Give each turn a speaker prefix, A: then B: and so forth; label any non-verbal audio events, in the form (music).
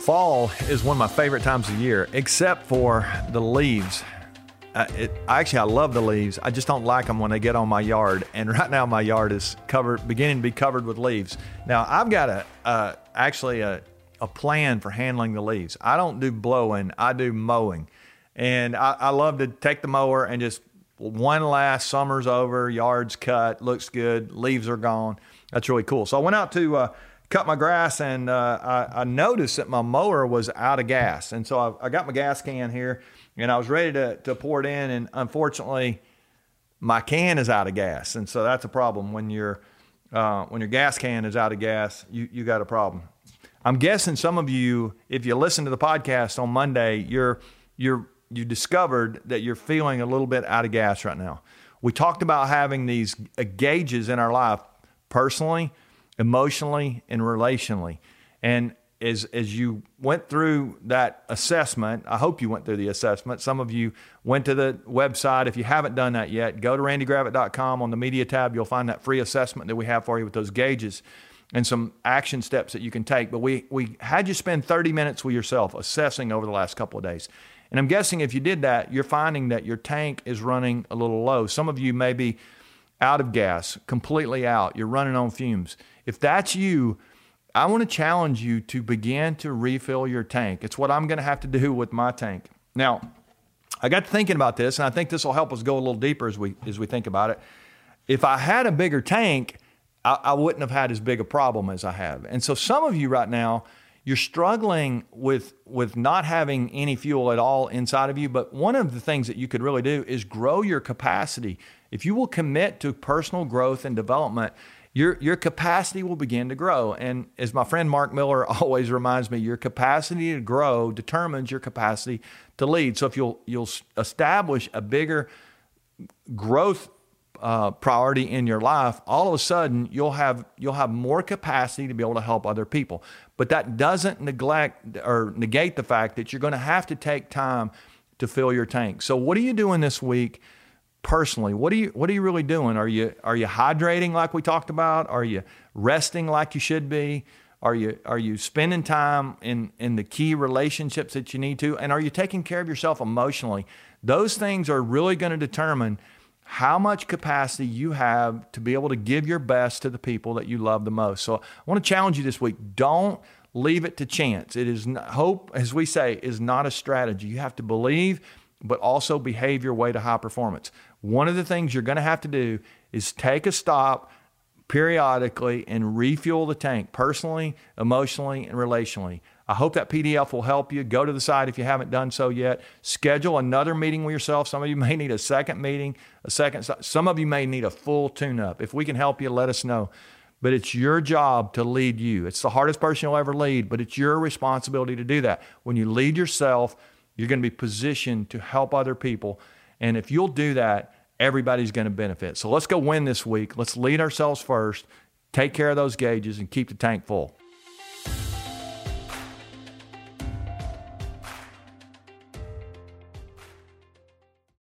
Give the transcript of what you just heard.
A: Fall is one of my favorite times of year, except for the leaves. Uh, it, actually, I love the leaves. I just don't like them when they get on my yard. And (laughs) right now, my yard is covered, beginning to be covered with leaves. Now, I've got a uh, actually a, a plan for handling the leaves. I don't do blowing; I do mowing. And I, I love to take the mower and just one last summer's over, yard's cut, looks good, leaves are gone. That's really cool. So I went out to uh, cut my grass and uh, I, I, noticed that my mower was out of gas. And so I, I, got my gas can here and I was ready to, to pour it in. And unfortunately, my can is out of gas. And so that's a problem when your uh, when your gas can is out of gas, you, you got a problem. I'm guessing some of you, if you listen to the podcast on Monday, you're you're you discovered that you're feeling a little bit out of gas right now. We talked about having these gauges in our life personally, emotionally and relationally. And as as you went through that assessment, I hope you went through the assessment. Some of you went to the website. If you haven't done that yet, go to randygravitt.com on the media tab. You'll find that free assessment that we have for you with those gauges and some action steps that you can take. But we we had you spend 30 minutes with yourself assessing over the last couple of days. And I'm guessing if you did that, you're finding that your tank is running a little low. Some of you may be out of gas, completely out. You're running on fumes. If that's you, I want to challenge you to begin to refill your tank. It's what I'm going to have to do with my tank. Now, I got thinking about this, and I think this will help us go a little deeper as we as we think about it. If I had a bigger tank, I, I wouldn't have had as big a problem as I have. And so, some of you right now, you're struggling with with not having any fuel at all inside of you. But one of the things that you could really do is grow your capacity. If you will commit to personal growth and development, your your capacity will begin to grow. And as my friend Mark Miller (laughs) always reminds me, your capacity to grow determines your capacity to lead. So if you'll you'll establish a bigger growth uh, priority in your life, all of a sudden you'll have you'll have more capacity to be able to help other people. But that doesn't neglect or negate the fact that you're going to have to take time to fill your tank. So what are you doing this week? personally what are you what are you really doing are you are you hydrating like we talked about are you resting like you should be are you are you spending time in in the key relationships that you need to and are you taking care of yourself emotionally those things are really going to determine how much capacity you have to be able to give your best to the people that you love the most. So i want to challenge you this week. Don't leave it to chance. It is not, hope as we say is not a strategy. You have to believe but also behave your way to high performance. One of the things you're going to have to do is take a stop periodically and refuel the tank personally, emotionally, and relationally. I hope that PDF will help you. Go to the site if you haven't done so yet. Schedule another meeting with yourself. Some of you (laughs) may need a second meeting, a second. Some of you may need a full tune up. If we can help you, let us know. But it's your job to lead you. It's the hardest person you'll ever lead, but it's your responsibility to do that. When you lead yourself, you're going to be positioned to help other people and if you'll do that, everybody's going to benefit. So let's go win this week. Let's lead ourselves first, take care of those gauges, and keep the tank full.